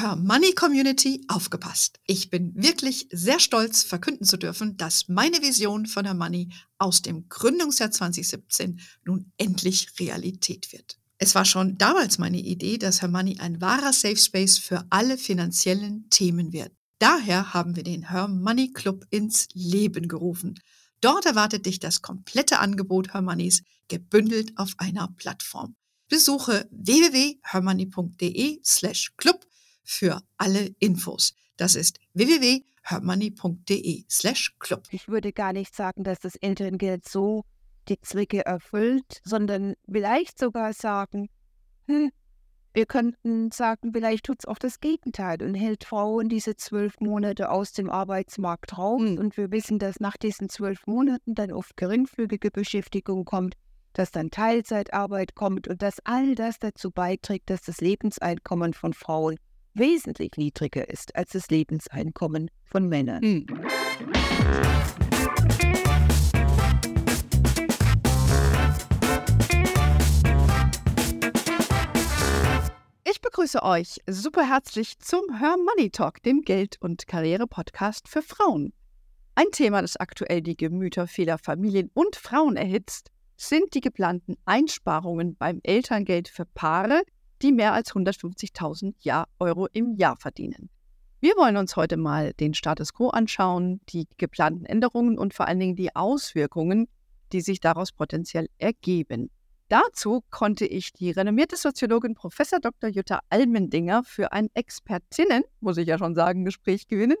Her Money Community aufgepasst. Ich bin wirklich sehr stolz, verkünden zu dürfen, dass meine Vision von Her Money aus dem Gründungsjahr 2017 nun endlich Realität wird. Es war schon damals meine Idee, dass Her Money ein wahrer Safe Space für alle finanziellen Themen wird. Daher haben wir den Her Money Club ins Leben gerufen. Dort erwartet dich das komplette Angebot Her Moneys gebündelt auf einer Plattform. Besuche www.hermoney.de slash club für alle Infos. Das ist www.hermoney.de slash club. Ich würde gar nicht sagen, dass das Elterngeld so die Zwecke erfüllt, sondern vielleicht sogar sagen, hm, wir könnten sagen, vielleicht tut es auch das Gegenteil und hält Frauen diese zwölf Monate aus dem Arbeitsmarkt raus. Mhm. Und wir wissen, dass nach diesen zwölf Monaten dann oft geringfügige Beschäftigung kommt, dass dann Teilzeitarbeit kommt und dass all das dazu beiträgt, dass das Lebenseinkommen von Frauen wesentlich niedriger ist als das Lebenseinkommen von Männern. Hm. Ich begrüße euch super herzlich zum Her Money Talk, dem Geld- und Karriere-Podcast für Frauen. Ein Thema, das aktuell die Gemüter vieler Familien und Frauen erhitzt, sind die geplanten Einsparungen beim Elterngeld für Paare, die mehr als 150.000 Euro im Jahr verdienen. Wir wollen uns heute mal den Status quo anschauen, die geplanten Änderungen und vor allen Dingen die Auswirkungen, die sich daraus potenziell ergeben. Dazu konnte ich die renommierte Soziologin Prof. Dr. Jutta Almendinger für ein Expertinnen, muss ich ja schon sagen, Gespräch gewinnen.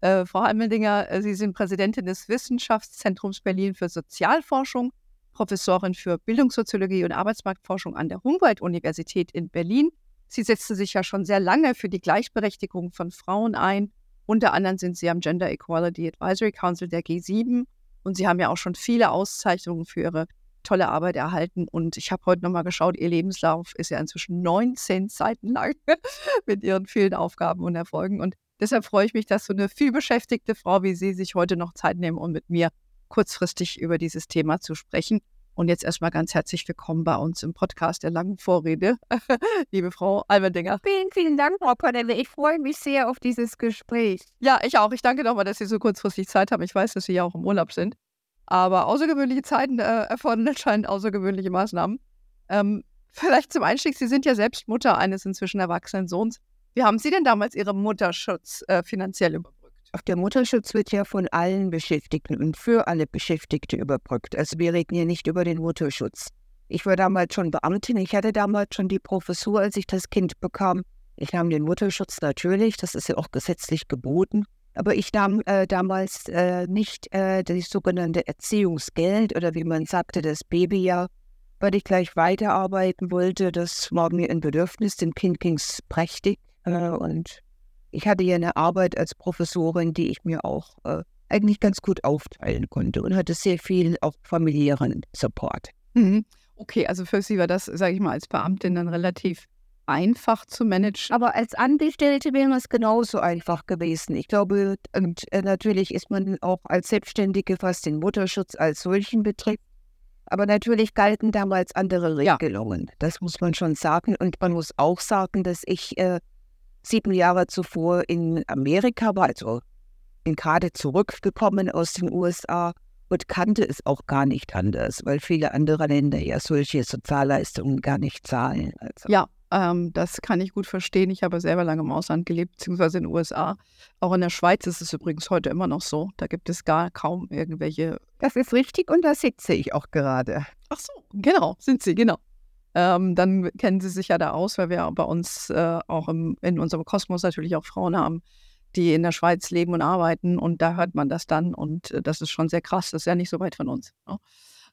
Äh, Frau Almendinger, äh, Sie sind Präsidentin des Wissenschaftszentrums Berlin für Sozialforschung Professorin für Bildungssoziologie und Arbeitsmarktforschung an der Humboldt-Universität in Berlin. Sie setzte sich ja schon sehr lange für die Gleichberechtigung von Frauen ein. Unter anderem sind sie am Gender Equality Advisory Council der G7 und sie haben ja auch schon viele Auszeichnungen für ihre tolle Arbeit erhalten. Und ich habe heute nochmal geschaut, ihr Lebenslauf ist ja inzwischen 19 Seiten lang mit ihren vielen Aufgaben und Erfolgen. Und deshalb freue ich mich, dass so eine vielbeschäftigte Frau wie Sie sich heute noch Zeit nehmen, um mit mir kurzfristig über dieses Thema zu sprechen. Und jetzt erstmal ganz herzlich willkommen bei uns im Podcast der langen Vorrede, liebe Frau Almendinger. Vielen, vielen Dank, Frau Panelle. Ich freue mich sehr auf dieses Gespräch. Ja, ich auch. Ich danke nochmal, dass Sie so kurzfristig Zeit haben. Ich weiß, dass Sie ja auch im Urlaub sind. Aber außergewöhnliche Zeiten äh, erfordern anscheinend außergewöhnliche Maßnahmen. Ähm, vielleicht zum Einstieg, Sie sind ja selbst Mutter eines inzwischen erwachsenen Sohns. Wie haben Sie denn damals Ihren Mutterschutz äh, finanziell überbrückt? Auch der Mutterschutz wird ja von allen Beschäftigten und für alle Beschäftigte überbrückt. Also wir reden hier nicht über den Mutterschutz. Ich war damals schon Beamtin, ich hatte damals schon die Professur, als ich das Kind bekam. Ich nahm den Mutterschutz natürlich, das ist ja auch gesetzlich geboten. Aber ich nahm äh, damals äh, nicht äh, das sogenannte Erziehungsgeld oder wie man sagte, das Babyjahr, weil ich gleich weiterarbeiten wollte. Das war mir ein Bedürfnis, dem Kind ging es prächtig. Äh, und ich hatte ja eine Arbeit als Professorin, die ich mir auch äh, eigentlich ganz gut aufteilen konnte und hatte sehr viel auch familiären Support. Mhm. Okay, also für Sie war das, sage ich mal, als Beamtin dann relativ einfach zu managen. Aber als Angestellte wäre es genauso einfach gewesen. Ich glaube, und äh, natürlich ist man auch als Selbstständige, was den Mutterschutz als solchen betrifft. Aber natürlich galten damals andere Regelungen. Ja. Das muss man schon sagen. Und man muss auch sagen, dass ich äh, sieben Jahre zuvor in Amerika war, also bin gerade zurückgekommen aus den USA und kannte es auch gar nicht anders, weil viele andere Länder ja solche Sozialleistungen gar nicht zahlen. Also. Ja, ähm, das kann ich gut verstehen. Ich habe selber lange im Ausland gelebt, beziehungsweise in den USA. Auch in der Schweiz ist es übrigens heute immer noch so. Da gibt es gar kaum irgendwelche. Das ist richtig und da sitze ich auch gerade. Ach so, genau, sind Sie, genau ähm, dann kennen sie sich ja da aus, weil wir bei uns äh, auch im, in unserem Kosmos natürlich auch Frauen haben, die in der Schweiz leben und arbeiten und da hört man das dann und äh, das ist schon sehr krass, das ist ja nicht so weit von uns. Ne?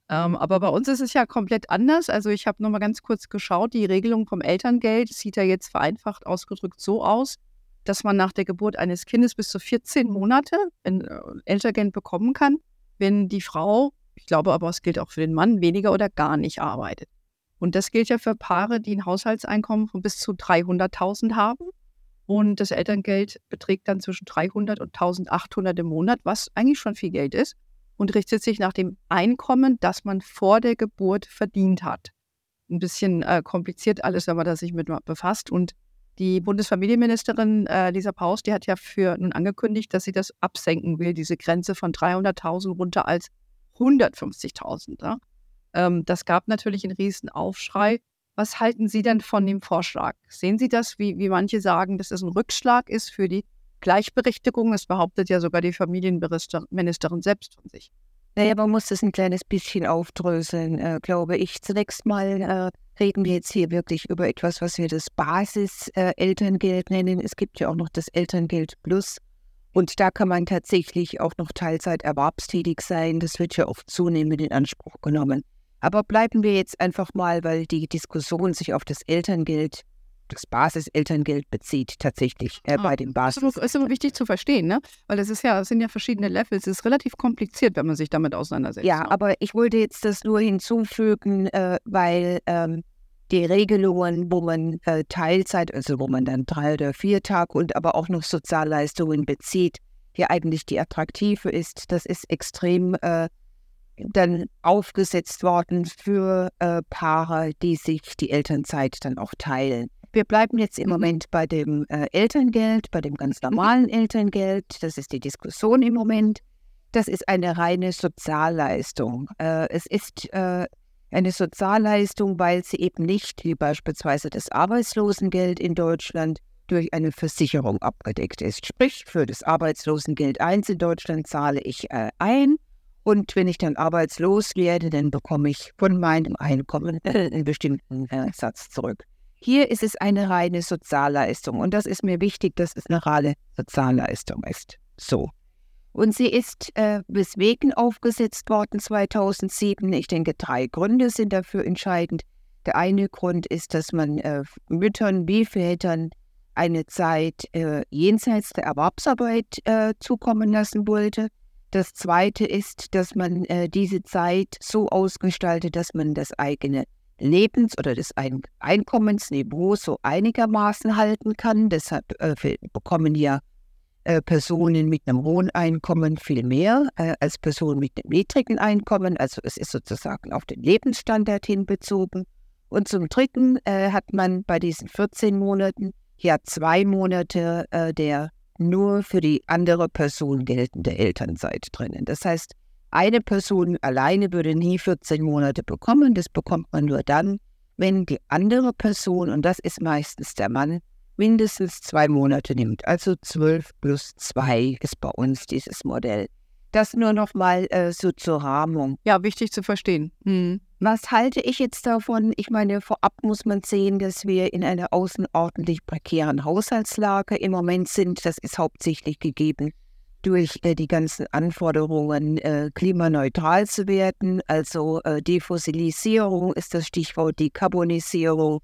Ähm, aber bei uns ist es ja komplett anders. Also ich habe nochmal ganz kurz geschaut, die Regelung vom Elterngeld sieht ja jetzt vereinfacht ausgedrückt so aus, dass man nach der Geburt eines Kindes bis zu 14 Monate ein äh, Elterngeld bekommen kann, wenn die Frau, ich glaube aber es gilt auch für den Mann, weniger oder gar nicht arbeitet. Und das gilt ja für Paare, die ein Haushaltseinkommen von bis zu 300.000 haben. Und das Elterngeld beträgt dann zwischen 300 und 1800 im Monat, was eigentlich schon viel Geld ist und richtet sich nach dem Einkommen, das man vor der Geburt verdient hat. Ein bisschen äh, kompliziert alles, wenn man da sich mit befasst. Und Die Bundesfamilienministerin äh, Lisa Paus, die hat ja für nun angekündigt, dass sie das absenken will, diese Grenze von 300.000 runter als 150.000. Ja? Ähm, das gab natürlich einen riesen Aufschrei. Was halten Sie denn von dem Vorschlag? Sehen Sie das, wie, wie manche sagen, dass es ein Rückschlag ist für die Gleichberechtigung? Das behauptet ja sogar die Familienministerin selbst von sich. Naja, man muss das ein kleines bisschen aufdröseln, äh, glaube ich. Zunächst mal äh, reden wir jetzt hier wirklich über etwas, was wir das Basis-Elterngeld äh, nennen. Es gibt ja auch noch das Elterngeld Plus. Und da kann man tatsächlich auch noch Teilzeit erwerbstätig sein. Das wird ja oft zunehmend in Anspruch genommen. Aber bleiben wir jetzt einfach mal, weil die Diskussion sich auf das Elterngeld, das Basiselterngeld bezieht, tatsächlich äh, ah, bei dem Basis. Das ist aber wichtig zu verstehen, ne? Weil das ist ja, sind ja verschiedene Levels. Es ist relativ kompliziert, wenn man sich damit auseinandersetzt. Ja, ne? aber ich wollte jetzt das nur hinzufügen, äh, weil ähm, die Regelungen, wo man äh, Teilzeit, also wo man dann drei oder vier Tage und aber auch noch Sozialleistungen bezieht, hier eigentlich die attraktive ist. Das ist extrem äh, dann aufgesetzt worden für äh, Paare, die sich die Elternzeit dann auch teilen. Wir bleiben jetzt im mhm. Moment bei dem äh, Elterngeld, bei dem ganz normalen Elterngeld. Das ist die Diskussion im Moment. Das ist eine reine Sozialleistung. Äh, es ist äh, eine Sozialleistung, weil sie eben nicht, wie beispielsweise das Arbeitslosengeld in Deutschland, durch eine Versicherung abgedeckt ist. Sprich, für das Arbeitslosengeld 1 in Deutschland zahle ich äh, ein und wenn ich dann arbeitslos werde, dann bekomme ich von meinem Einkommen einen bestimmten äh, Satz zurück. Hier ist es eine reine Sozialleistung und das ist mir wichtig, dass es eine reine Sozialleistung ist. So. Und sie ist äh, weswegen aufgesetzt worden 2007? Ich denke, drei Gründe sind dafür entscheidend. Der eine Grund ist, dass man äh, Müttern wie Vätern eine Zeit äh, jenseits der Erwerbsarbeit äh, zukommen lassen wollte. Das Zweite ist, dass man äh, diese Zeit so ausgestaltet, dass man das eigene Lebens- oder das Ein Einkommensniveau so einigermaßen halten kann. Deshalb äh, bekommen ja äh, Personen mit einem hohen Einkommen viel mehr äh, als Personen mit einem niedrigen Einkommen. Also es ist sozusagen auf den Lebensstandard hinbezogen. Und zum Dritten äh, hat man bei diesen 14 Monaten ja zwei Monate äh, der nur für die andere Person geltende Elternzeit drinnen. Das heißt, eine Person alleine würde nie 14 Monate bekommen. Das bekommt man nur dann, wenn die andere Person, und das ist meistens der Mann, mindestens zwei Monate nimmt. Also 12 plus 2 ist bei uns dieses Modell. Das nur noch mal äh, so zur Rahmung. Ja, wichtig zu verstehen. Hm. Was halte ich jetzt davon? Ich meine, vorab muss man sehen, dass wir in einer außerordentlich prekären Haushaltslage im Moment sind. Das ist hauptsächlich gegeben durch äh, die ganzen Anforderungen, äh, klimaneutral zu werden. Also äh, Defossilisierung ist das Stichwort, Dekarbonisierung,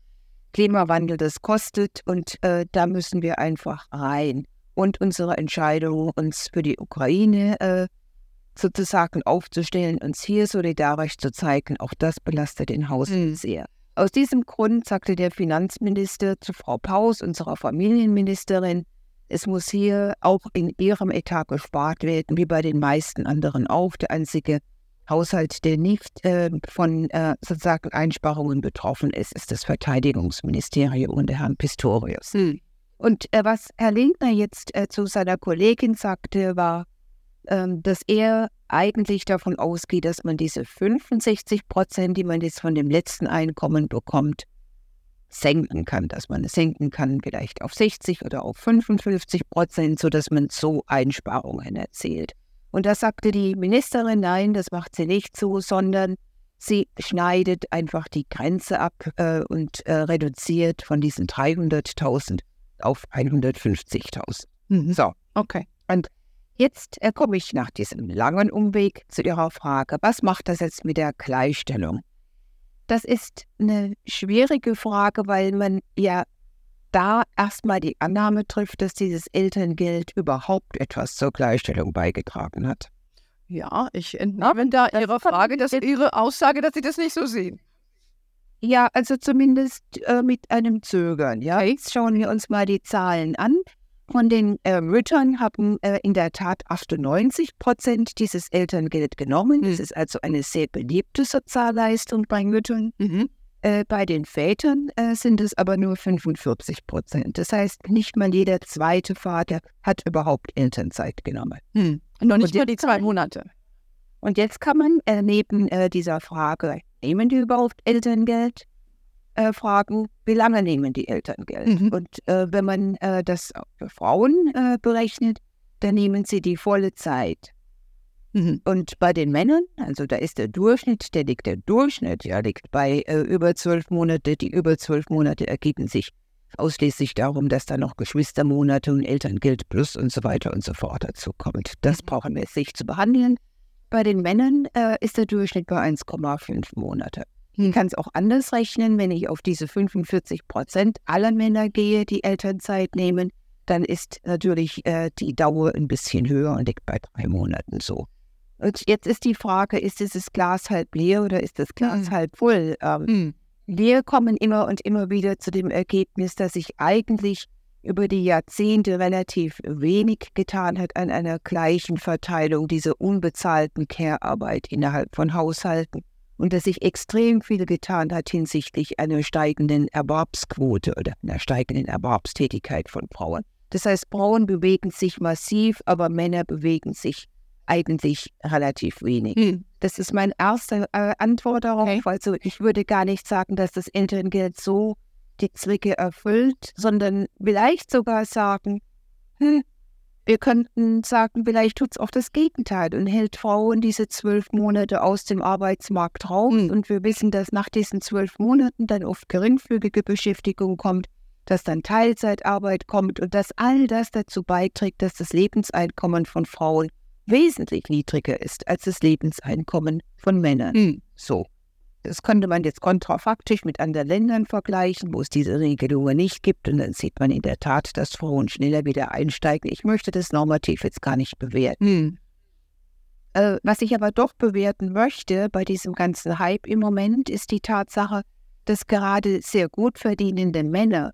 Klimawandel, das kostet und äh, da müssen wir einfach rein. Und unsere Entscheidung, uns für die Ukraine äh, sozusagen aufzustellen, uns hier solidarisch zu zeigen, auch das belastet den Haushalt mhm. sehr. Aus diesem Grund sagte der Finanzminister zu Frau Paus, unserer Familienministerin, es muss hier auch in ihrem Etat gespart werden, wie bei den meisten anderen auch. Der einzige Haushalt, der nicht äh, von äh, sozusagen Einsparungen betroffen ist, ist das Verteidigungsministerium unter Herrn Pistorius. Hm. Und äh, was Herr Lindner jetzt äh, zu seiner Kollegin sagte, war, dass er eigentlich davon ausgeht, dass man diese 65 Prozent, die man jetzt von dem letzten Einkommen bekommt, senken kann, dass man es senken kann, vielleicht auf 60 oder auf 55 Prozent, sodass man so Einsparungen erzielt. Und da sagte die Ministerin, nein, das macht sie nicht so, sondern sie schneidet einfach die Grenze ab äh, und äh, reduziert von diesen 300.000 auf 150.000. Mhm. So. Okay. Und Jetzt äh, komme ich nach diesem langen Umweg zu Ihrer Frage, was macht das jetzt mit der Gleichstellung? Das ist eine schwierige Frage, weil man ja da erstmal die Annahme trifft, dass dieses Elterngeld überhaupt etwas zur Gleichstellung beigetragen hat. Ja, ich entnehme da Ihrer Frage, dass Ihre Aussage, dass Sie das nicht so sehen. Ja, also zumindest äh, mit einem Zögern. Ja, jetzt schauen wir uns mal die Zahlen an. Von den äh, Müttern haben äh, in der Tat 98 Prozent dieses Elterngeld genommen. Mhm. Das ist also eine sehr beliebte Sozialleistung bei Müttern. Mhm. Äh, bei den Vätern äh, sind es aber nur 45 Prozent. Das heißt, nicht mal jeder zweite Vater hat überhaupt Elternzeit genommen. Hm. Und noch nicht und mal die zwei Monate. Und jetzt kann man äh, neben dieser Frage, nehmen die überhaupt Elterngeld, äh, fragen, wie lange nehmen die Elterngeld? Mhm. Und äh, wenn man das für Frauen berechnet, dann nehmen sie die volle Zeit. Mhm. Und bei den Männern, also da ist der Durchschnitt, der liegt der Durchschnitt, ja, liegt bei äh, über zwölf Monate. Die über zwölf Monate ergeben sich ausschließlich darum, dass da noch Geschwistermonate und Elterngeld plus und so weiter und so fort dazu kommt. Das mhm. brauchen wir jetzt nicht zu behandeln. Bei den Männern äh, ist der Durchschnitt bei 1,5 Monate. Ich kann es auch anders rechnen, wenn ich auf diese 45 Prozent aller Männer gehe, die Elternzeit nehmen, dann ist natürlich äh, die Dauer ein bisschen höher und liegt bei drei Monaten so. Und jetzt ist die Frage, ist dieses Glas halb leer oder ist das Glas mhm. halb voll? Ähm, mhm. Wir kommen immer und immer wieder zu dem Ergebnis, dass sich eigentlich über die Jahrzehnte relativ wenig getan hat an einer gleichen Verteilung dieser unbezahlten Care-Arbeit innerhalb von Haushalten und dass sich extrem viel getan hat hinsichtlich einer steigenden Erwerbsquote oder einer steigenden Erwerbstätigkeit von Frauen. Das heißt, Frauen bewegen sich massiv, aber Männer bewegen sich eigentlich relativ wenig. Hm. Das ist meine erste äh, Antwort darauf. Okay. Also ich würde gar nicht sagen, dass das Elterngeld so die Zwecke erfüllt, sondern vielleicht sogar sagen, hm, wir könnten sagen, vielleicht tut es auch das Gegenteil und hält Frauen diese zwölf Monate aus dem Arbeitsmarkt raus. Mhm. Und wir wissen, dass nach diesen zwölf Monaten dann oft geringfügige Beschäftigung kommt, dass dann Teilzeitarbeit kommt und dass all das dazu beiträgt, dass das Lebenseinkommen von Frauen wesentlich niedriger ist als das Lebenseinkommen von Männern. Mhm. So. Das könnte man jetzt kontrafaktisch mit anderen Ländern vergleichen, wo es diese Regelungen nicht gibt. Und dann sieht man in der Tat, dass Frauen schneller wieder einsteigen. Ich möchte das normativ jetzt gar nicht bewerten. Mhm. Äh, was ich aber doch bewerten möchte bei diesem ganzen Hype im Moment, ist die Tatsache, dass gerade sehr gut verdienende Männer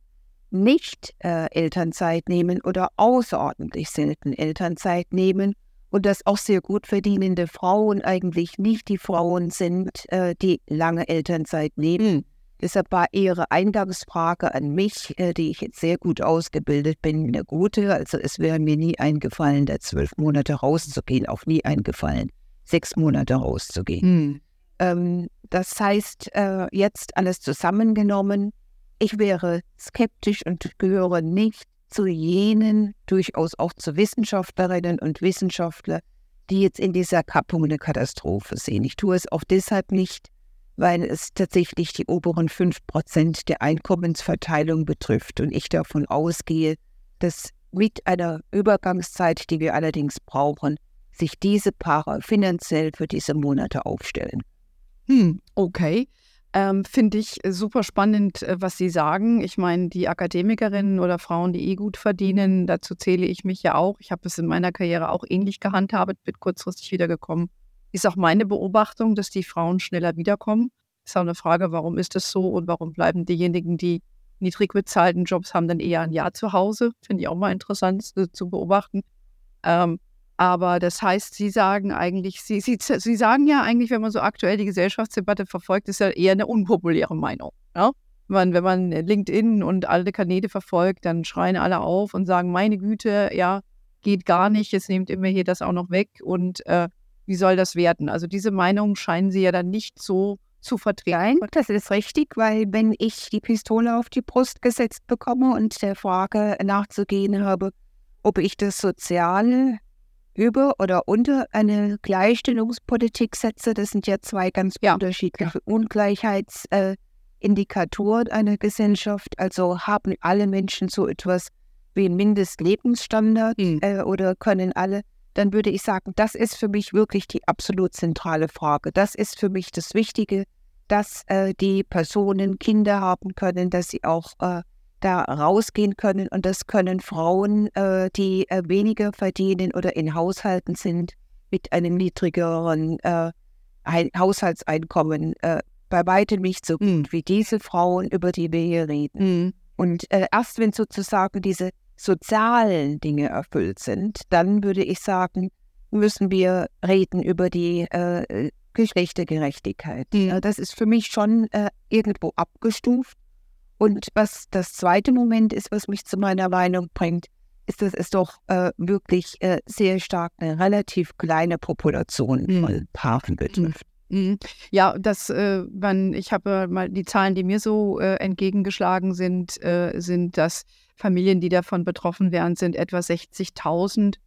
nicht äh, Elternzeit nehmen oder außerordentlich selten Elternzeit nehmen und dass auch sehr gut verdienende Frauen eigentlich nicht die Frauen sind, äh, die lange Elternzeit nehmen. Mhm. Deshalb war Ihre Eingangsfrage an mich, äh, die ich jetzt sehr gut ausgebildet bin, eine gute. Also es wäre mir nie eingefallen, da zwölf Monate rauszugehen, auch nie eingefallen, sechs Monate rauszugehen. Mhm. Ähm, das heißt, äh, jetzt alles zusammengenommen, ich wäre skeptisch und gehöre nicht zu jenen, durchaus auch zu Wissenschaftlerinnen und Wissenschaftler, die jetzt in dieser Kappung eine Katastrophe sehen. Ich tue es auch deshalb nicht, weil es tatsächlich die oberen 5% der Einkommensverteilung betrifft und ich davon ausgehe, dass mit einer Übergangszeit, die wir allerdings brauchen, sich diese Paare finanziell für diese Monate aufstellen. Hm, okay. Ähm, Finde ich super spannend, äh, was Sie sagen. Ich meine, die Akademikerinnen oder Frauen, die eh gut verdienen, dazu zähle ich mich ja auch. Ich habe es in meiner Karriere auch ähnlich gehandhabt, bin kurzfristig wiedergekommen. Ist auch meine Beobachtung, dass die Frauen schneller wiederkommen. Ist auch eine Frage, warum ist das so und warum bleiben diejenigen, die niedrig bezahlten Jobs haben, dann eher ein Jahr zu Hause? Finde ich auch mal interessant äh, zu beobachten. Ähm, aber das heißt, Sie sagen eigentlich, Sie, Sie, Sie sagen ja eigentlich, wenn man so aktuell die Gesellschaftsdebatte verfolgt, ist ja eher eine unpopuläre Meinung. Ja? Man, wenn man LinkedIn und alle Kanäle verfolgt, dann schreien alle auf und sagen, meine Güte, ja, geht gar nicht, jetzt nehmt immer hier das auch noch weg und äh, wie soll das werden? Also diese Meinung scheinen Sie ja dann nicht so zu vertreten. Nein, das ist richtig, weil wenn ich die Pistole auf die Brust gesetzt bekomme und der Frage nachzugehen habe, ob ich das soziale über oder unter eine Gleichstellungspolitik setze. Das sind ja zwei ganz ja. unterschiedliche ja. Ungleichheitsindikatoren äh, einer Gesellschaft. Also haben alle Menschen so etwas wie einen Mindestlebensstandard mhm. äh, oder können alle, dann würde ich sagen, das ist für mich wirklich die absolut zentrale Frage. Das ist für mich das Wichtige, dass äh, die Personen Kinder haben können, dass sie auch äh, da rausgehen können. Und das können Frauen, äh, die äh, weniger verdienen oder in Haushalten sind mit einem niedrigeren äh, Haushaltseinkommen, äh, bei weitem nicht so gut mhm. wie diese Frauen, über die wir hier reden. Mhm. Und äh, erst wenn sozusagen diese sozialen Dinge erfüllt sind, dann würde ich sagen, müssen wir reden über die äh, Geschlechtergerechtigkeit. Mhm. Das ist für mich schon irgendwo abgestuft. Und was das zweite Moment ist, was mich zu meiner Meinung bringt, ist, dass es doch äh, wirklich äh, sehr stark eine relativ kleine Population mhm. von Paaren betrifft. Mhm. Ja, das, äh, man, ich habe mal die Zahlen, die mir so äh, entgegengeschlagen sind, äh, sind, dass Familien, die davon betroffen wären, sind etwa 60.000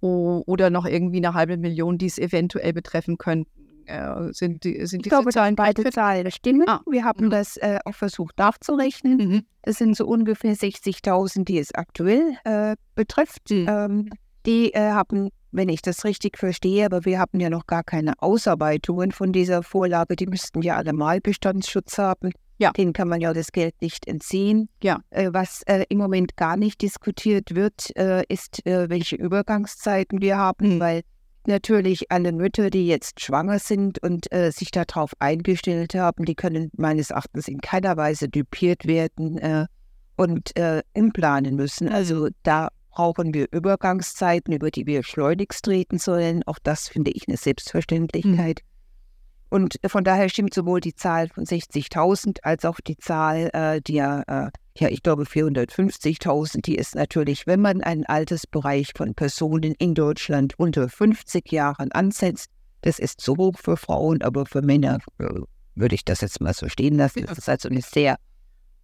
oder noch irgendwie eine halbe Million, die es eventuell betreffen könnten. Äh, sind, die, sind ich glaube, Zahlen beide Zahlen stimmen. Ah. Wir haben mhm. das äh, auch versucht nachzurechnen. Mhm. Es sind so ungefähr 60.000, die es aktuell äh, betrifft. Mhm. Ähm, die äh, haben, wenn ich das richtig verstehe, aber wir haben ja noch gar keine Ausarbeitungen von dieser Vorlage, die müssten ja alle mal Bestandsschutz haben. Ja. Den kann man ja das Geld nicht entziehen. Ja. Äh, was äh, im Moment gar nicht diskutiert wird, äh, ist, äh, welche Übergangszeiten wir haben, mhm. weil natürlich alle Mütter, die jetzt schwanger sind und äh, sich darauf eingestellt haben, die können meines Erachtens in keiner Weise dupiert werden äh, und implanen müssen. Also da brauchen wir Übergangszeiten, über die wir schleunigst reden sollen. Auch das finde ich eine Selbstverständlichkeit. Mhm. Und von daher stimmt sowohl die Zahl von 60.000 als auch die Zahl, äh, die ja, ich glaube 450.000, die ist natürlich, wenn man einen Altersbereich von Personen in Deutschland unter 50 Jahren ansetzt, das ist so hoch für Frauen, aber für Männer äh, würde ich das jetzt mal so stehen lassen. Das ist also eine sehr,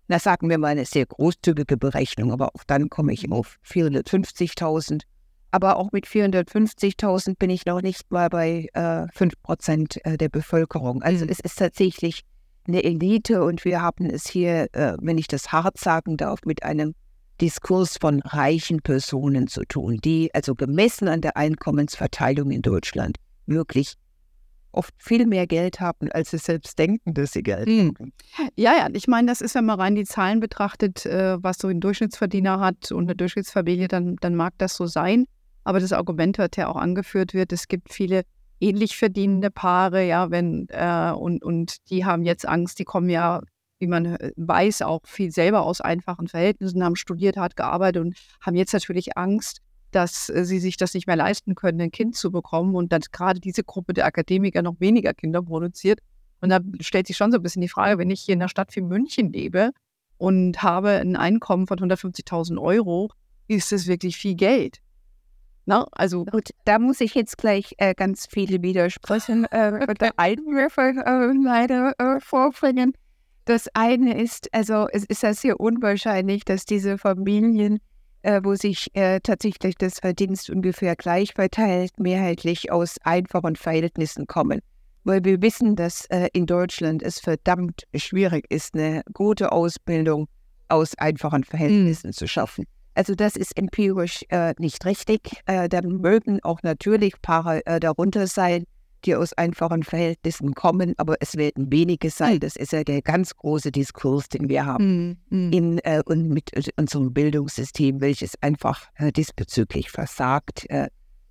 na sagen wir mal, eine sehr großzügige Berechnung, aber auch dann komme ich auf 450.000. Aber auch mit 450.000 bin ich noch nicht mal bei äh, 5 Prozent äh, der Bevölkerung. Also mhm. es ist tatsächlich eine Elite und wir haben es hier, äh, wenn ich das hart sagen darf, mit einem Diskurs von reichen Personen zu tun, die also gemessen an der Einkommensverteilung in Deutschland wirklich oft viel mehr Geld haben, als sie selbst denken, dass sie Geld hm. haben. Ja, ja, ich meine, das ist, wenn man rein die Zahlen betrachtet, äh, was so ein Durchschnittsverdiener hat und eine Durchschnittsfamilie, dann, dann mag das so sein. Aber das Argument, was ja auch angeführt wird, es gibt viele ähnlich verdienende Paare, ja, wenn, äh, und, und die haben jetzt Angst, die kommen ja, wie man äh, weiß, auch viel selber aus einfachen Verhältnissen, haben studiert, hart gearbeitet und haben jetzt natürlich Angst, dass äh, sie sich das nicht mehr leisten können, ein Kind zu bekommen und dass gerade diese Gruppe der Akademiker noch weniger Kinder produziert. Und da stellt sich schon so ein bisschen die Frage, wenn ich hier in einer Stadt wie München lebe und habe ein Einkommen von 150.000 Euro, ist das wirklich viel Geld. Na, also gut, da muss ich jetzt gleich äh, ganz viele widersprechen äh, oder Einwürfe äh, leider äh, vorbringen. Das eine ist, also es ist ja sehr unwahrscheinlich, dass diese Familien, äh, wo sich äh, tatsächlich das Verdienst ungefähr gleich verteilt, mehrheitlich aus einfachen Verhältnissen kommen. Weil wir wissen, dass in Deutschland es verdammt schwierig ist, eine gute Ausbildung aus einfachen Verhältnissen mhm. zu schaffen. Also das ist empirisch äh, nicht richtig. Äh, da mögen auch natürlich Paare äh, darunter sein, die aus einfachen Verhältnissen kommen, aber es werden wenige sein. Hm. Das ist ja der ganz große Diskurs, den wir haben mm, in, äh, und mit äh, unserem Bildungssystem, welches einfach äh, diesbezüglich versagt,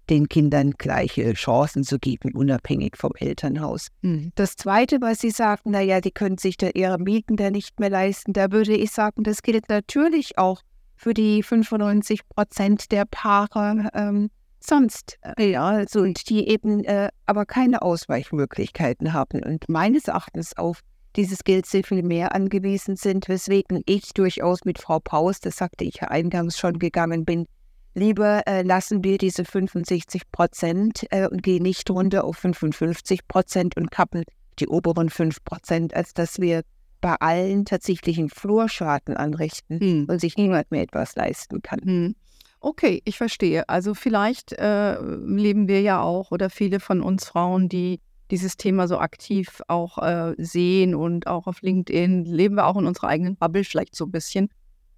den Kindern gleiche Chancen zu geben, unabhängig vom Elternhaus. Mm. Das Zweite, was Sie sagten, naja, die können sich da ihre Mieten da nicht mehr leisten, da würde ich sagen, das gilt natürlich auch für die 95 Prozent der Paare ähm, sonst. Äh, ja, also, und die eben äh, aber keine Ausweichmöglichkeiten haben und meines Erachtens auf dieses Geld sehr viel mehr angewiesen sind, weswegen ich durchaus mit Frau Paus, das sagte ich ja eingangs schon, gegangen bin, lieber äh, lassen wir diese 65 Prozent äh, und gehen nicht runter auf 55 Prozent und kappen die oberen 5 Prozent, als dass wir bei allen tatsächlichen Flurschaden anrichten hm. und sich niemand mehr etwas leisten kann. Hm. Okay, ich verstehe. Also vielleicht äh, leben wir ja auch oder viele von uns Frauen, die dieses Thema so aktiv auch äh, sehen und auch auf LinkedIn, leben wir auch in unserer eigenen Bubble vielleicht so ein bisschen.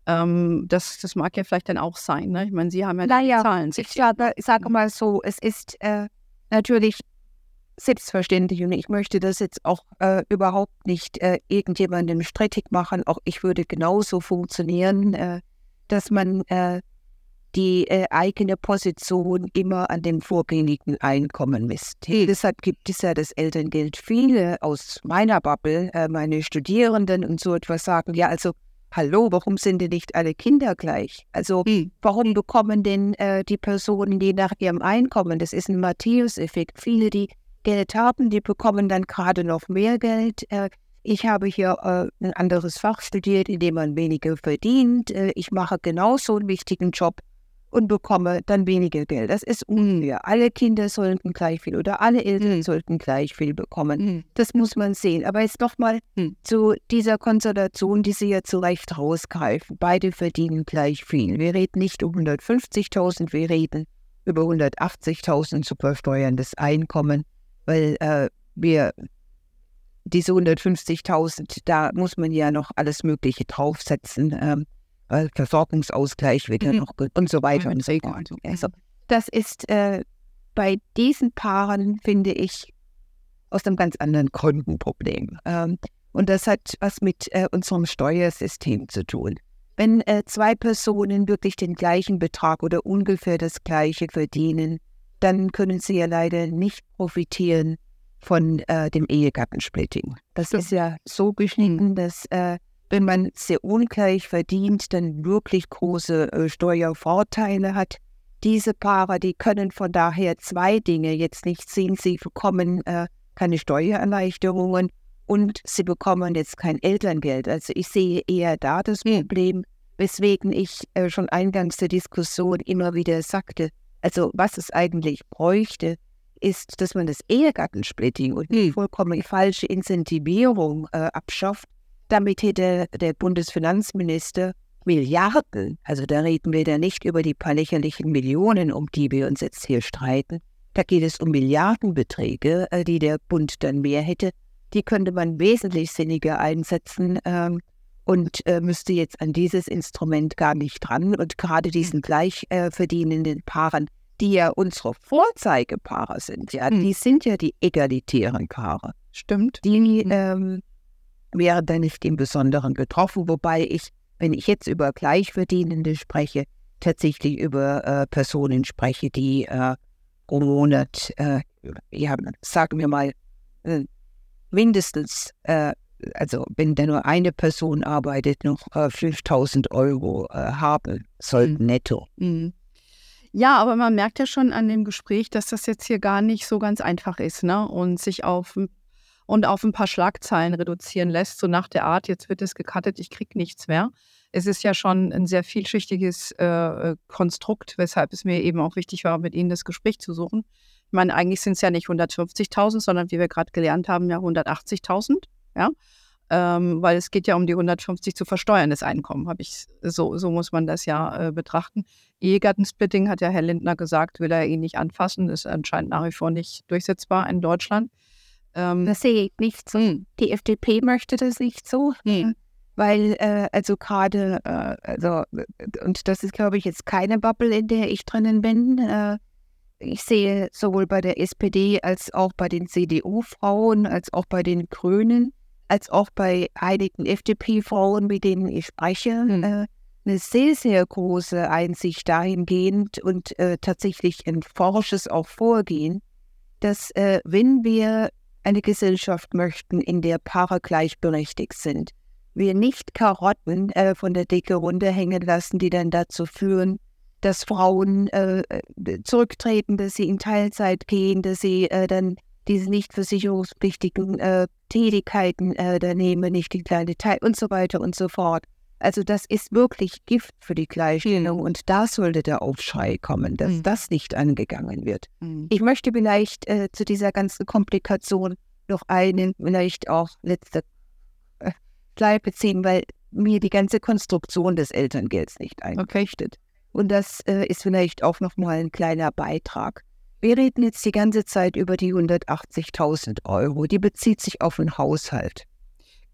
Ähm, das, das mag ja vielleicht dann auch sein. Ne? Ich meine, Sie haben ja naja, Zahlen. Ich sage, sage mal so, es ist äh, natürlich selbstverständlich und ich möchte das jetzt auch äh, überhaupt nicht äh, irgendjemandem strittig machen. Auch ich würde genauso funktionieren, äh, dass man äh, die äh, eigene Position immer an dem vorgängigen Einkommen misst. Mhm. Deshalb gibt es ja das Elterngeld. Viele aus meiner Bubble, äh, meine Studierenden und so etwas sagen, ja, also Hallo, warum sind denn nicht alle Kinder gleich? Also mhm. warum bekommen denn die Personen je nach ihrem Einkommen? Das ist ein Matthäus-Effekt. Viele, die Geld haben, die bekommen dann gerade noch mehr Geld. Äh, ich habe hier äh, ein anderes Fach studiert, in dem man weniger verdient. Äh, ich mache genauso einen wichtigen Job und bekomme dann weniger Geld. Das ist unfair. Alle Kinder sollten gleich viel oder alle Eltern mhm. sollten gleich viel bekommen. Mhm. Das muss man sehen. Aber jetzt nochmal mhm. zu dieser Konstellation, die Sie ja zu Recht rausgreifen. Beide verdienen gleich viel. Wir reden nicht um 150.000, wir reden über 180.000 zu versteuerndes Einkommen, weil äh, wir diese 150.000, da muss man ja noch alles Mögliche draufsetzen. Ähm, Versorgungsausgleich wird ja mhm. noch und so weiter und so fort. Also, das ist äh, bei diesen Paaren, finde ich, aus einem ganz anderen Grund ein Problem. Ähm, und das hat was mit äh, unserem Steuersystem zu tun. Wenn äh, zwei Personen wirklich den gleichen Betrag oder ungefähr das gleiche verdienen, dann können sie ja leider nicht profitieren von äh, dem Ehegattensplitting. Das Stimmt. ist ja so geschnitten, mhm. dass äh, wenn man sehr ungleich verdient, dann wirklich große äh, Steuervorteile hat. Diese Paare, die können von daher zwei Dinge jetzt nicht sehen. Sie bekommen äh, keine Steuererleichterungen und sie bekommen jetzt kein Elterngeld. Also ich sehe eher da das hm. Problem, weswegen ich äh, schon eingangs der Diskussion immer wieder sagte, also was es eigentlich bräuchte, ist, dass man das Ehegattensplitting und die hm. vollkommen falsche Incentivierung äh, abschafft damit hätte der Bundesfinanzminister Milliarden, also da reden wir da nicht über die paar lächerlichen Millionen, um die wir uns jetzt hier streiten. Da geht es um Milliardenbeträge, äh, die der Bund dann mehr hätte. Die könnte man wesentlich sinniger einsetzen ähm, und äh, müsste jetzt an dieses Instrument gar nicht dran. Und gerade diesen hm. gleich äh, verdienenden Paaren, die ja unsere Vorzeigepaare sind, ja, mhm. die sind ja die egalitären Paare. Stimmt. Die hm. ähm, wäre da nicht im Besonderen getroffen, wobei ich, wenn ich jetzt über Gleichverdienende spreche, tatsächlich über äh, Personen spreche, die äh, pro Monat, äh, ja, sagen wir mal, äh, mindestens, äh, also wenn da nur eine Person arbeitet, noch 5000 äh, Euro haben sollten mhm. netto. Mhm. Ja, aber man merkt ja schon an dem Gespräch, dass das jetzt hier gar nicht so ganz einfach ist, ne? Und sich auf und auf ein paar Schlagzeilen reduzieren lässt, so nach der Art, jetzt wird es gecuttet, ich kriege nichts mehr. Es ist ja schon ein sehr vielschichtiges äh, äh Konstrukt, weshalb es mir eben auch wichtig war, mit Ihnen das Gespräch zu suchen. Ich meine, eigentlich sind es ja nicht 150.000, sondern wie wir gerade gelernt haben, ja 180.000. Ja, ähm, weil es geht ja um die 150 zu versteuerndes Einkommen, habe ich so so muss man das ja äh, betrachten. Ehegattensplitting hat ja Herr Lindner gesagt, will er ihn nicht anfassen, ist anscheinend nach wie vor nicht durchsetzbar in Deutschland. Ähm, das sehe ich nicht so. Hm. Die FDP möchte das nicht so. Hm. Weil, äh, also gerade, äh, also, und das ist, glaube ich, jetzt keine Bubble, in der ich drinnen bin. Äh, ich sehe sowohl bei der SPD als auch bei den CDU-Frauen, als auch bei den Grünen, als auch bei einigen FDP-Frauen, mit denen ich spreche, hm. Äh, eine sehr, sehr große Einsicht dahingehend und äh, tatsächlich ein forsches auch Vorgehen, dass äh, wenn wir eine Gesellschaft möchten, in der Paare gleichberechtigt sind. Wir nicht Karotten äh, von der Decke runterhängen lassen, die dann dazu führen, dass Frauen äh, äh, zurücktreten, dass sie in Teilzeit gehen, dass sie äh, dann diese nicht versicherungspflichtigen äh, Tätigkeiten äh, da nehmen, nicht die kleine Teil und so weiter und so fort. Also das ist wirklich Gift für die Gleichstellung mhm. und da sollte der Aufschrei kommen, dass mhm. das nicht angegangen wird. Mhm. Ich möchte vielleicht äh, zu dieser ganzen Komplikation noch einen, vielleicht auch letzte äh, ziehen, weil mir die ganze Konstruktion des Elterngelds nicht einrichtet. Okay. Und das äh, ist vielleicht auch nochmal ein kleiner Beitrag. Wir reden jetzt die ganze Zeit über die 180.000 Euro. Die bezieht sich auf einen Haushalt.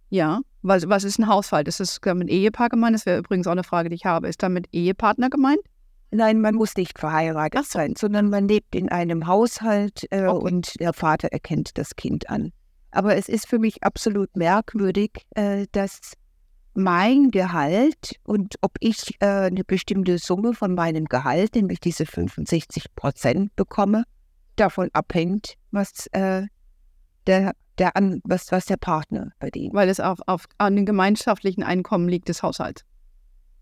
Ja, was, was ist ein Haushalt? Ist das mit Ehepaar gemeint? Das wäre übrigens auch eine Frage, die ich habe. Ist damit Ehepartner gemeint? Nein, man muss nicht verheiratet so. sein, sondern man lebt in einem Haushalt äh, okay. und der Vater erkennt das Kind an. Aber es ist für mich absolut merkwürdig, äh, dass mein Gehalt und ob ich äh, eine bestimmte Summe von meinem Gehalt, nämlich diese 65 Prozent bekomme, davon abhängt, was äh, der der an, was, was der Partner verdient. Weil es auf, auf an den gemeinschaftlichen Einkommen liegt des Haushalts.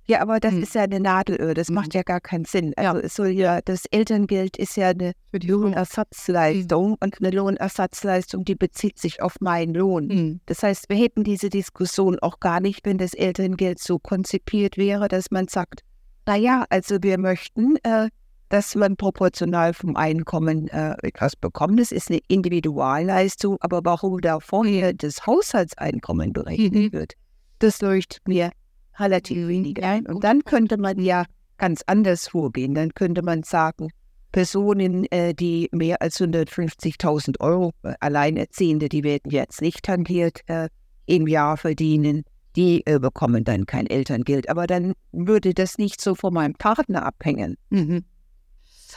Ja, aber das Hm. ist ja eine Nadelöhr, das Mhm. macht ja gar keinen Sinn. Ja. Also es soll ja, das Elterngeld ist ja eine. Lohnersatzleistung und eine Lohnersatzleistung, die bezieht sich auf meinen Lohn. Hm. Das heißt, wir hätten diese Diskussion auch gar nicht, wenn das Elterngeld so konzipiert wäre, dass man sagt, naja, also wir möchten, äh, dass man proportional vom Einkommen äh, etwas bekommt. Das ist eine Individualleistung, aber warum da vorher das Haushaltseinkommen berechnet Mhm. wird, das leuchtet mir relativ wenig ein. Und dann könnte man ja ganz anders vorgehen. Dann könnte man sagen, Personen, äh, die mehr als 150.000 Euro, äh, Alleinerziehende, die werden jetzt nicht tangiert, äh, im Jahr verdienen, die bekommen dann kein Elterngeld. Aber dann würde das nicht so von meinem Partner abhängen. Mhm.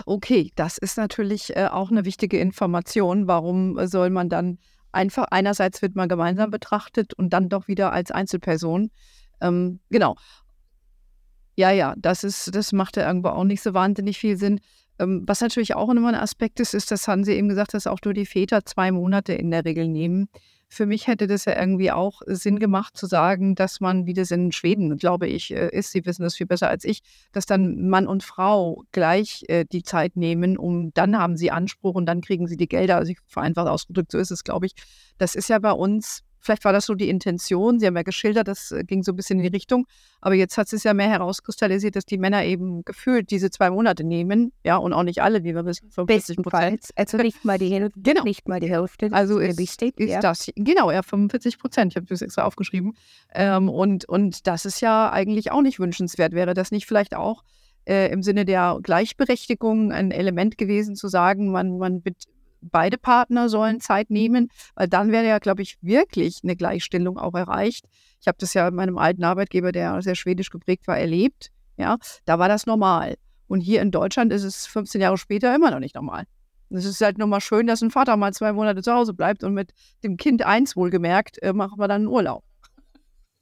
Okay, das ist natürlich auch eine wichtige Information. Warum soll man dann einfach, einerseits wird man gemeinsam betrachtet und dann doch wieder als Einzelperson. Ähm, genau. Ja, ja, das ist, das macht ja irgendwo auch nicht so wahnsinnig viel Sinn. Ähm, was natürlich auch immer ein Aspekt ist, ist, das haben Sie eben gesagt, dass auch nur die Väter zwei Monate in der Regel nehmen. Für mich hätte das ja irgendwie auch Sinn gemacht zu sagen, dass man, wie das in Schweden, glaube ich, äh, ist, Sie wissen das viel besser als ich, dass dann Mann und Frau gleich äh, die Zeit nehmen, um dann haben sie Anspruch und dann kriegen sie die Gelder. Also ich vereinfacht ausgedrückt, so ist es, glaube ich. Das ist ja bei uns, vielleicht war das so die Intention, Sie haben ja geschildert, das äh, ging so ein bisschen in die Richtung, aber jetzt hat es ja mehr herauskristallisiert, dass die Männer eben gefühlt diese zwei Monate nehmen, ja, und auch nicht alle, wie wir wissen, 50 Prozent. Also nicht mal die Hälfte. Genau. Nicht mal die Hälfte. Also ist, wichtig. ist ja. das, genau, ja, 45 Prozent, ich habe das extra aufgeschrieben. Ähm, und, und das ist ja eigentlich auch nicht wünschenswert. Wäre das nicht vielleicht auch äh, im Sinne der Gleichberechtigung ein Element gewesen, zu sagen, man, man wird, beide Partner sollen Zeit nehmen, weil dann wäre ja, glaube ich, wirklich eine Gleichstellung auch erreicht. Ich habe das ja bei meinem alten Arbeitgeber, der sehr schwedisch geprägt war, erlebt. Ja, da war das normal. Und hier in Deutschland ist es 15 Jahre später immer noch nicht normal. Es ist halt nur mal schön, dass ein Vater mal zwei Monate zu Hause bleibt und mit dem Kind eins wohlgemerkt, äh, machen wir dann einen Urlaub.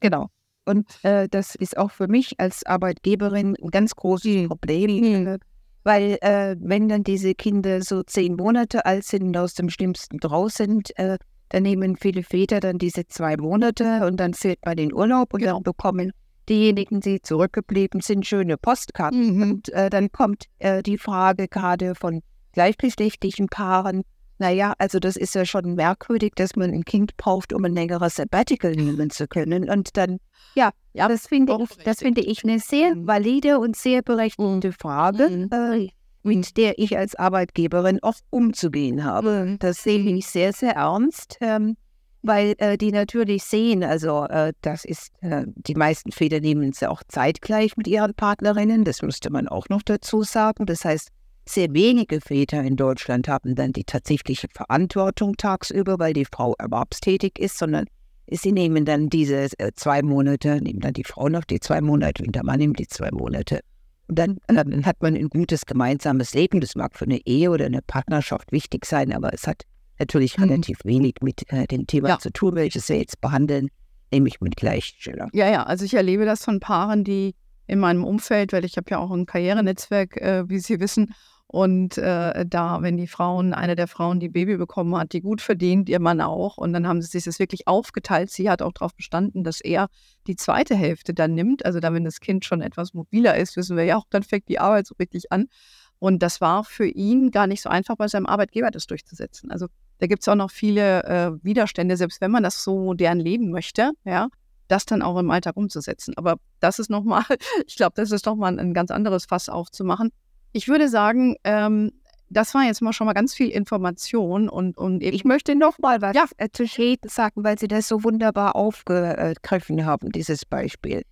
Genau. Und äh, das ist auch für mich als Arbeitgeberin ein ganz großes Problem, äh, weil äh, wenn dann diese Kinder so zehn Monate alt sind und aus dem Schlimmsten draus sind, äh, dann nehmen viele Väter dann diese zwei Monate und dann fährt man in Urlaub und Genau. dann bekommen diejenigen, die zurückgeblieben sind, schöne Postkarten. Und äh, dann kommt äh, die Frage gerade von gleichgeschlechtlichen Paaren, naja, also das ist ja schon merkwürdig, dass man ein Kind braucht, um ein längeres Sabbatical nehmen zu können. Und dann, ja, Ja, das finde ich, das finde ich eine sehr Mhm. valide und sehr berechtigte Frage, Mhm. äh, mit der ich als Arbeitgeberin oft umzugehen habe. Das sehe ich sehr, sehr ernst, ähm, weil äh, die natürlich sehen, also äh, das ist, äh, die meisten Väter nehmen es ja auch zeitgleich mit ihren Partnerinnen, das müsste man auch noch dazu sagen. Das heißt, sehr wenige Väter in Deutschland haben dann die tatsächliche Verantwortung tagsüber, weil die Frau erwerbstätig ist, sondern sie nehmen dann diese äh, zwei Monate, nehmen dann die Frau noch die zwei Monate und der Mann nimmt die zwei Monate. Und dann, dann hat man ein gutes gemeinsames Leben. Das mag für eine Ehe oder eine Partnerschaft wichtig sein, aber es hat natürlich Mhm. relativ wenig mit äh, dem Thema Ja. zu tun, welches wir jetzt behandeln, nämlich mit Gleichstellung. Ja, ja, also ich erlebe das von Paaren, die in meinem Umfeld, weil ich habe ja auch ein Karrierenetzwerk, äh, wie Sie wissen, und äh, da, wenn die Frauen, eine der Frauen, die Baby bekommen hat, die gut verdient, ihr Mann auch, und dann haben sie sich das wirklich aufgeteilt. Sie hat auch darauf bestanden, dass er die zweite Hälfte dann nimmt. Also dann, wenn das Kind schon etwas mobiler ist, wissen wir ja auch, dann fängt die Arbeit so richtig an. Und das war für ihn gar nicht so einfach, bei seinem Arbeitgeber das durchzusetzen. Also da gibt es auch noch viele äh, Widerstände, selbst wenn man das so modern leben möchte, ja, das dann auch im Alltag umzusetzen. Aber das ist nochmal, ich glaube, das ist nochmal ein, ein ganz anderes Fass aufzumachen. Ich würde sagen, ähm, das war jetzt mal schon mal ganz viel Information und, und Ich möchte noch mal was Ja. äh, zu Schäden sagen, weil Sie das so wunderbar aufgegriffen haben, dieses Beispiel.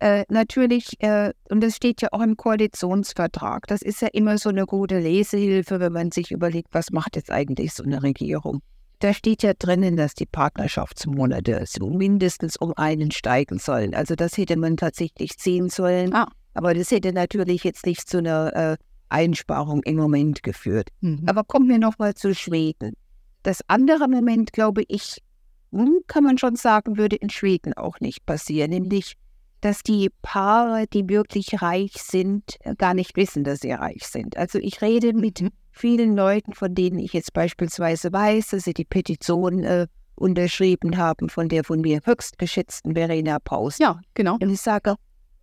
Äh, natürlich, äh, und das steht ja auch im Koalitionsvertrag, das ist ja immer so eine gute Lesehilfe, wenn man sich überlegt, was macht jetzt eigentlich so eine Regierung. Da steht ja drinnen, dass die Partnerschaftsmonate so mindestens um einen steigen sollen. Also das hätte man tatsächlich sehen sollen. Ah. Aber das hätte natürlich jetzt nicht zu einer äh, Einsparung im Moment geführt. Mhm. Aber kommen wir nochmal zu Schweden. Das andere Moment, glaube ich, hm, kann man schon sagen, würde in Schweden auch nicht passieren, nämlich, dass die Paare, die wirklich reich sind, gar nicht wissen, dass sie reich sind. Also ich rede mit Mhm. vielen Leuten, von denen ich jetzt beispielsweise weiß, dass sie die Petition äh, unterschrieben haben von der von mir höchst geschätzten Verena Paus. Ja, genau. Und ich sage,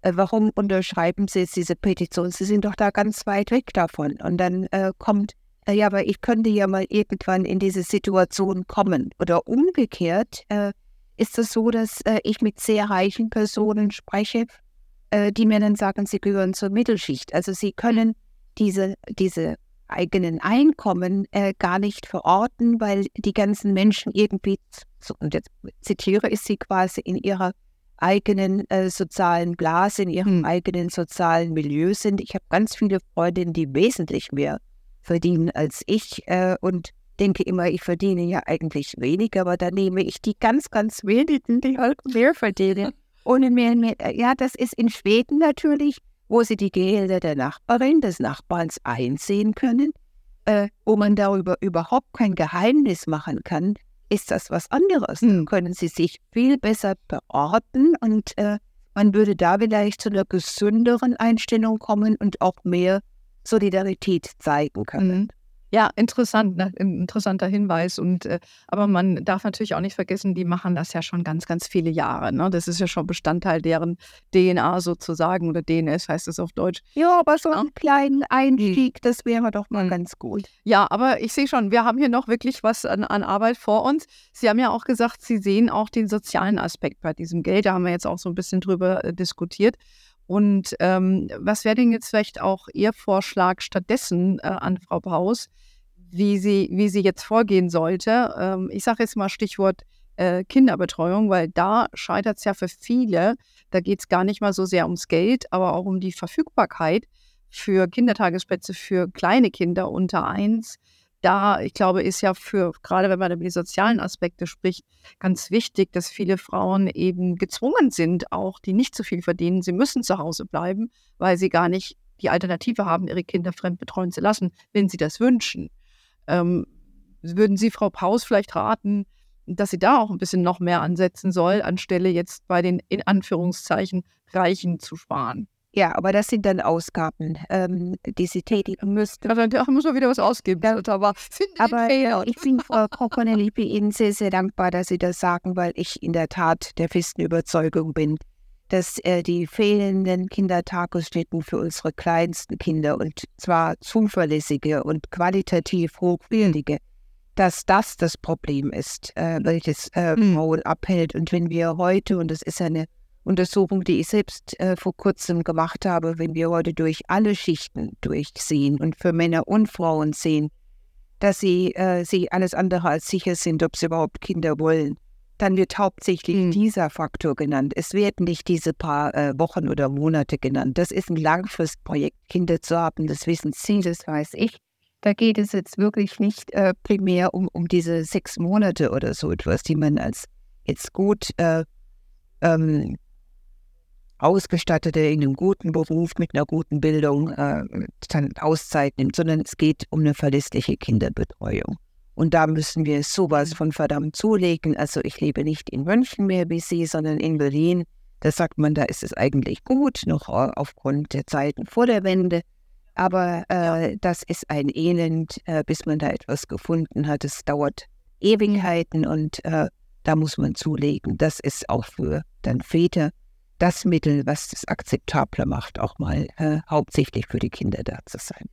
warum unterschreiben Sie jetzt diese Petition? Sie sind doch da ganz weit weg davon. Und dann äh, kommt, äh, ja, aber ich könnte ja mal irgendwann in diese Situation kommen. Oder umgekehrt äh, ist es so, dass äh, ich mit sehr reichen Personen spreche, äh, die mir dann sagen, sie gehören zur Mittelschicht. Also sie können diese, diese eigenen Einkommen gar nicht verorten, weil die ganzen Menschen irgendwie, und jetzt zitiere ich sie quasi in ihrer eigenen äh, sozialen Blase, in ihrem hm. eigenen sozialen Milieu sind. Ich habe ganz viele Freundinnen, die wesentlich mehr verdienen als ich äh, und denke immer, ich verdiene ja eigentlich weniger, aber dann nehme ich die ganz, ganz wenigen, die halt mehr verdienen. Ohne mehr, mehr. Ja, das ist in Schweden natürlich, wo sie die Gehälter der Nachbarin, des Nachbarns einsehen können, äh, wo man darüber überhaupt kein Geheimnis machen kann, ist das was anderes. Dann hm. können sie sich viel besser beorten und äh, man würde da vielleicht zu einer gesünderen Einstellung kommen und auch mehr Solidarität zeigen können. Ja, interessant, ne? interessanter Hinweis. Und äh, aber man darf natürlich auch nicht vergessen, die machen das ja schon ganz, ganz viele Jahre. Ne? Das ist ja schon Bestandteil deren DNA sozusagen oder DNS heißt es auf Deutsch. Ja, aber so einen kleinen Einstieg, hm. das wäre doch mal hm. ganz gut. Ja, aber ich sehe schon, wir haben hier noch wirklich was an, an Arbeit vor uns. Sie haben ja auch gesagt, Sie sehen auch den sozialen Aspekt bei diesem Geld. Da haben wir jetzt auch so ein bisschen drüber äh, diskutiert. Und ähm, was wäre denn jetzt vielleicht auch Ihr Vorschlag stattdessen äh, an Frau Paus, wie sie, wie sie jetzt vorgehen sollte? Ähm, ich sage jetzt mal Stichwort äh, Kinderbetreuung, weil da scheitert es ja für viele. Da geht es gar nicht mal so sehr ums Geld, aber auch um die Verfügbarkeit für Kindertagesplätze für kleine Kinder unter eins da, ich glaube, ist ja für, gerade wenn man über die sozialen Aspekte spricht, ganz wichtig, dass viele Frauen eben gezwungen sind, auch die nicht so viel verdienen. Sie müssen zu Hause bleiben, weil sie gar nicht die Alternative haben, ihre Kinder fremd betreuen zu lassen, wenn sie das wünschen. Ähm, würden Sie Frau Paus vielleicht raten, dass sie da auch ein bisschen noch mehr ansetzen soll, anstelle jetzt bei den in Anführungszeichen Reichen zu sparen? Ja, aber das sind dann Ausgaben, ähm, die Sie tätigen müssten. Ja, dann muss man wieder was ausgeben. Ja, aber aber ich bin, Frau Kokonelli, ich bin Ihnen sehr, sehr dankbar, dass Sie das sagen, weil ich in der Tat der festen Überzeugung bin, dass äh, die fehlenden Kindertagesstätten für unsere kleinsten Kinder und zwar zuverlässige und qualitativ hochwertige, dass das das Problem ist, äh, welches äh, hm. Frauen abhält. Und wenn wir heute, und das ist eine Untersuchung, die ich selbst äh, vor kurzem gemacht habe, wenn wir heute durch alle Schichten durchsehen und für Männer und Frauen sehen, dass sie, äh, sie alles andere als sicher sind, ob sie überhaupt Kinder wollen, dann wird hauptsächlich mhm. dieser Faktor genannt. Es werden nicht diese paar äh, Wochen oder Monate genannt. Das ist ein Langfristprojekt, Kinder zu haben. Das wissen Sie, das weiß ich. Da geht es jetzt wirklich nicht äh, primär um, um diese sechs Monate oder so etwas, die man als jetzt gut äh, ähm, Ausgestattete in einem guten Beruf mit einer guten Bildung äh, dann Auszeit nimmt, sondern es geht um eine verlässliche Kinderbetreuung. Und da müssen wir sowas von verdammt zulegen. Also ich lebe nicht in München mehr wie Sie, sondern in Berlin. Da sagt man, da ist es eigentlich gut, noch aufgrund der Zeiten vor der Wende. Aber äh, das ist ein Elend, äh, bis man da etwas gefunden hat. Es dauert Ewigkeiten und äh, da muss man zulegen. Das ist auch für dann Väter das Mittel, was das akzeptabler macht, auch mal äh, hauptsächlich für die Kinder da zu sein.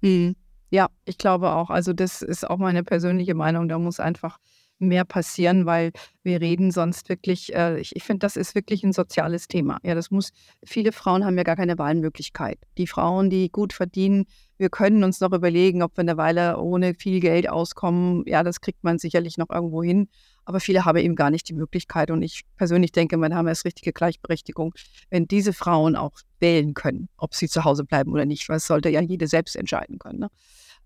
Mhm. Ja, ich glaube auch. Also das ist auch meine persönliche Meinung. Da muss einfach mehr passieren, weil wir reden sonst wirklich, äh, ich, ich finde, das ist wirklich ein soziales Thema. Ja, das muss, viele Frauen haben ja gar keine Wahlmöglichkeit. Die Frauen, die gut verdienen, wir können uns noch überlegen, ob wir eine Weile ohne viel Geld auskommen. Ja, das kriegt man sicherlich noch irgendwo hin. Aber viele haben eben gar nicht die Möglichkeit. Und ich persönlich denke, wir haben erst richtige Gleichberechtigung, wenn diese Frauen auch wählen können, ob sie zu Hause bleiben oder nicht. Weil sollte ja jede selbst entscheiden können. Ne?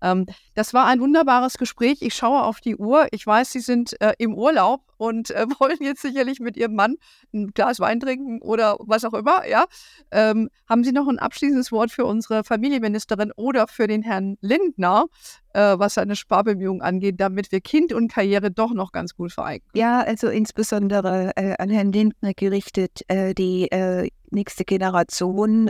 Ähm, das war ein wunderbares Gespräch. Ich schaue auf die Uhr. Ich weiß, Sie sind äh, im Urlaub und äh, wollen jetzt sicherlich mit Ihrem Mann ein Glas Wein trinken oder was auch immer. Ja? Ähm, haben Sie noch ein abschließendes Wort für unsere Familienministerin oder für den Herrn Lindner, äh, was seine Sparbemühungen angeht, damit wir Kind und Karriere doch noch ganz gut vereinen? Ja, also insbesondere äh, an Herrn Lindner gerichtet, äh, die äh, nächste Generation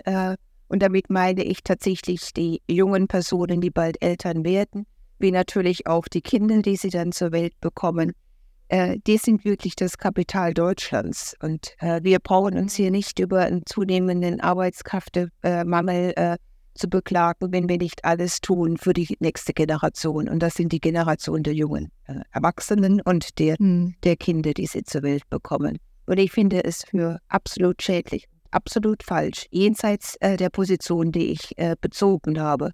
und damit meine ich tatsächlich die jungen Personen, die bald Eltern werden, wie natürlich auch die Kinder, die sie dann zur Welt bekommen, äh, die sind wirklich das Kapital Deutschlands. Und äh, wir brauchen uns hier nicht über einen zunehmenden Arbeitskräftemangel äh, zu beklagen, wenn wir nicht alles tun für die nächste Generation. Und das sind die Generation der jungen äh, Erwachsenen und der, hm. der Kinder, die sie zur Welt bekommen. Und ich finde es für absolut schädlich, absolut falsch, jenseits äh, der Position, die ich äh, bezogen habe,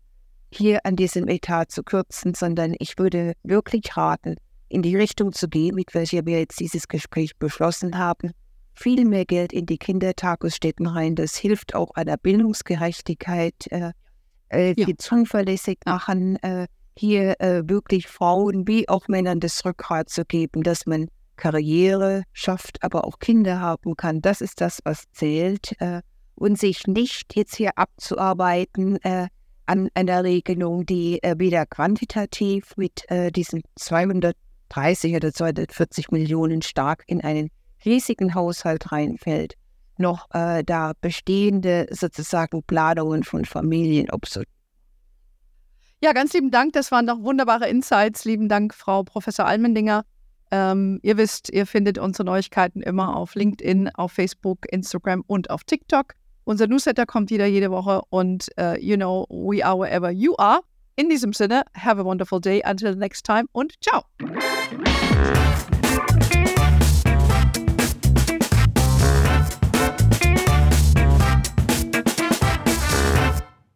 hier an diesem Etat zu kürzen, sondern ich würde wirklich raten, in die Richtung zu gehen, mit welcher wir jetzt dieses Gespräch beschlossen haben. Viel mehr Geld in die Kindertagesstätten rein. Das hilft auch einer Bildungsgerechtigkeit, äh, äh, ja. die zuverlässig machen, äh, hier äh, wirklich Frauen wie auch Männern das Rückgrat zu geben, dass man Karriere schafft, aber auch Kinder haben kann. Das ist das, was zählt. Äh, und sich nicht jetzt hier abzuarbeiten äh, an einer Regelung, die weder quantitativ mit diesen 200 30 oder 240 Millionen stark in einen riesigen Haushalt reinfällt, noch äh, da bestehende sozusagen Planungen von Familien obsolet. Ja, ganz lieben Dank. Das waren doch wunderbare Insights. Lieben Dank, Frau Professor Almendinger. Ähm, ihr wisst, ihr findet unsere Neuigkeiten immer auf LinkedIn, auf Facebook, Instagram und auf TikTok. Unser Newsletter kommt wieder jede Woche und uh, you know, we are wherever you are. In diesem Sinne, have a wonderful day. Until next time und ciao.